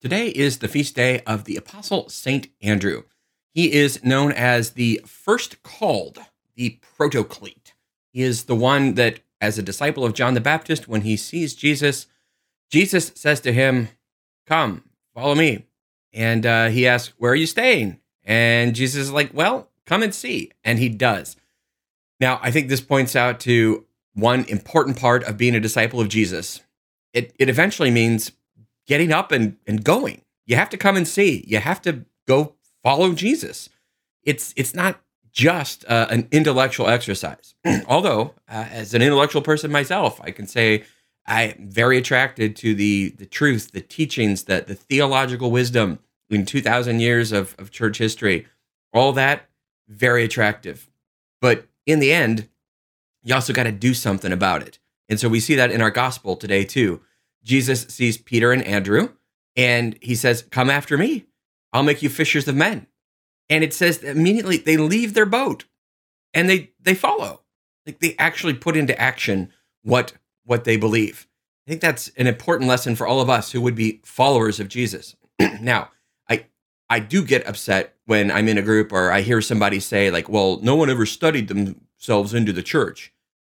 Today is the feast day of the Apostle Saint Andrew. He is known as the first called, the protoclete. He is the one that, as a disciple of John the Baptist, when he sees Jesus, Jesus says to him, Come, follow me. And uh, he asks, Where are you staying? And Jesus is like, Well, come and see. And he does. Now, I think this points out to one important part of being a disciple of Jesus. It, it eventually means getting up and, and going. You have to come and see. You have to go follow Jesus. It's it's not just uh, an intellectual exercise. Although, uh, as an intellectual person myself, I can say I'm very attracted to the the truth, the teachings, that the theological wisdom in 2,000 years of, of church history. All that very attractive. But in the end, you also got to do something about it. And so we see that in our gospel today too. Jesus sees Peter and Andrew and he says, Come after me. I'll make you fishers of men. And it says immediately they leave their boat and they they follow. Like they actually put into action what what they believe. I think that's an important lesson for all of us who would be followers of Jesus. now, I I do get upset when I'm in a group or I hear somebody say like, "Well, no one ever studied themselves into the church."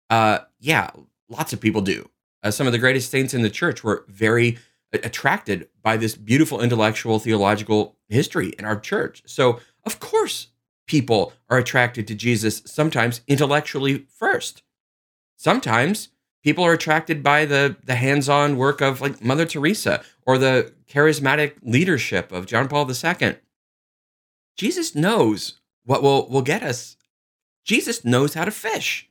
Uh, yeah, lots of people do uh, some of the greatest saints in the church were very attracted by this beautiful intellectual theological history in our church. So, of course, people are attracted to Jesus sometimes intellectually first. Sometimes people are attracted by the the hands-on work of like Mother Teresa or the charismatic leadership of John Paul II. Jesus knows what will will get us. Jesus knows how to fish.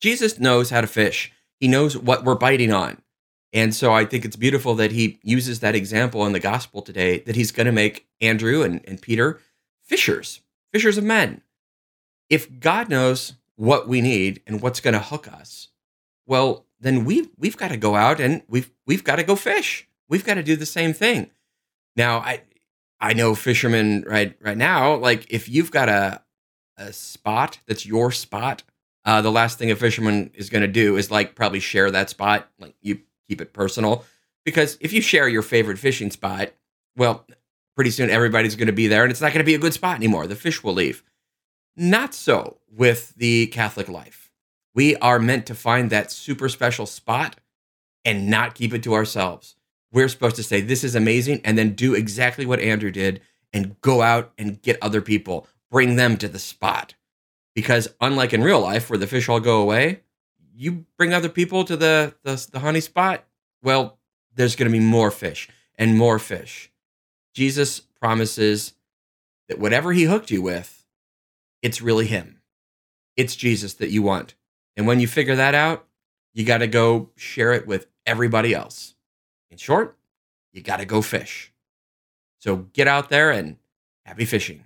Jesus knows how to fish. He knows what we're biting on. And so I think it's beautiful that he uses that example in the gospel today that he's going to make Andrew and, and Peter fishers, fishers of men. If God knows what we need and what's going to hook us, well, then we've, we've got to go out and we've, we've got to go fish. We've got to do the same thing. Now, I, I know fishermen right, right now, like if you've got a, a spot that's your spot uh, the last thing a fisherman is going to do is like probably share that spot. Like you keep it personal because if you share your favorite fishing spot, well, pretty soon everybody's going to be there and it's not going to be a good spot anymore. The fish will leave. Not so with the Catholic life. We are meant to find that super special spot and not keep it to ourselves. We're supposed to say, This is amazing, and then do exactly what Andrew did and go out and get other people, bring them to the spot because unlike in real life where the fish all go away, you bring other people to the the, the honey spot. Well, there's going to be more fish and more fish. Jesus promises that whatever he hooked you with, it's really him. It's Jesus that you want. And when you figure that out, you got to go share it with everybody else. In short, you got to go fish. So get out there and happy fishing.